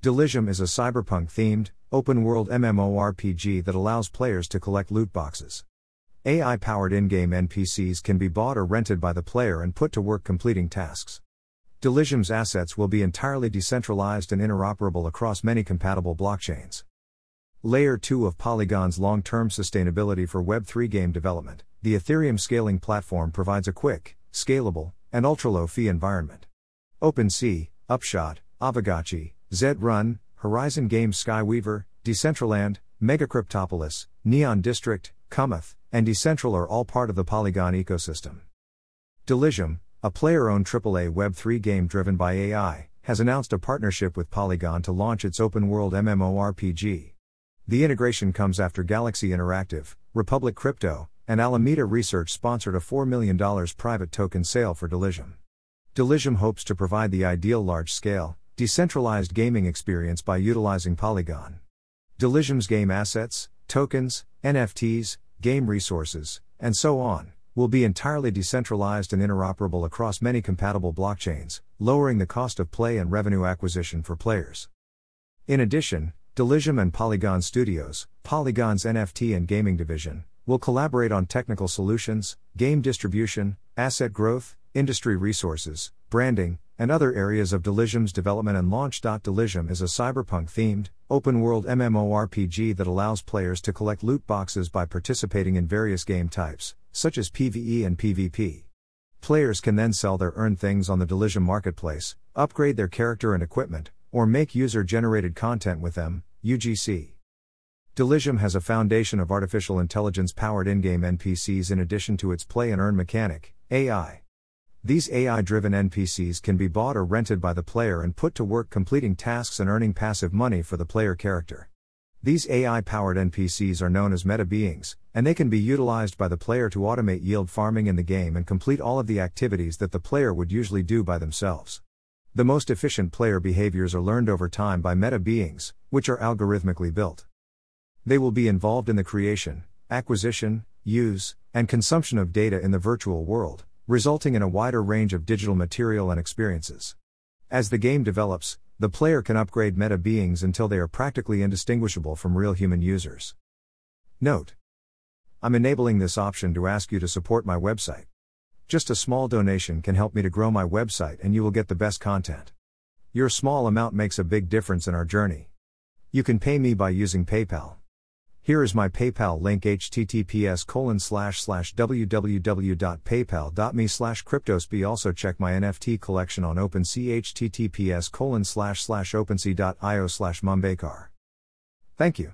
Delysium is a cyberpunk themed, open world MMORPG that allows players to collect loot boxes. AI powered in game NPCs can be bought or rented by the player and put to work completing tasks. Delysium's assets will be entirely decentralized and interoperable across many compatible blockchains. Layer 2 of Polygon's long term sustainability for Web3 game development, the Ethereum scaling platform provides a quick, scalable, and ultra low fee environment. OpenSea, Upshot, Aavegotchi, Zedrun, Horizon Games Skyweaver, Decentraland, Megacryptopolis, Neon District, Cometh, and Decentral are all part of the Polygon ecosystem. Delysium, a player owned AAA Web3 game driven by AI, has announced a partnership with Polygon to launch its open world MMORPG. The integration comes after Galaxy Interactive, Republic Crypto, and Alameda Research sponsored a $4 million private token sale for Delysium. Delysium hopes to provide the ideal large scale, decentralized gaming experience by utilizing Polygon. Delysium's game assets, tokens, NFTs, game resources, and so on, will be entirely decentralized and interoperable across many compatible blockchains, lowering the cost of play and revenue acquisition for players. In addition, Delysium and Polygon Studios, Polygon's NFT and gaming division, will collaborate on technical solutions, game distribution, asset growth, industry resources, branding, and other areas of Delysium's development and launch. Delysium is a cyberpunk themed, open world MMORPG that allows players to collect loot boxes by participating in various game types, such as PvE and PvP. Players can then sell their earned things on the Delysium marketplace, upgrade their character and equipment, or make user generated content with them, UGC. Delysium has a foundation of artificial intelligence powered in game NPCs in addition to its play and earn mechanic, AI. These AI driven NPCs can be bought or rented by the player and put to work completing tasks and earning passive money for the player character. These AI powered NPCs are known as meta beings, and they can be utilized by the player to automate yield farming in the game and complete all of the activities that the player would usually do by themselves. The most efficient player behaviors are learned over time by meta beings, which are algorithmically built. They will be involved in the creation, acquisition, use, and consumption of data in the virtual world, resulting in a wider range of digital material and experiences. As the game develops, the player can upgrade meta beings until they are practically indistinguishable from real human users. Note I'm enabling this option to ask you to support my website. Just a small donation can help me to grow my website and you will get the best content. Your small amount makes a big difference in our journey. You can pay me by using PayPal. Here is my PayPal link https colon slash slash www.paypal.me slash cryptospy also check my NFT collection on OpenSea https colon slash slash opensea.io slash. Thank you.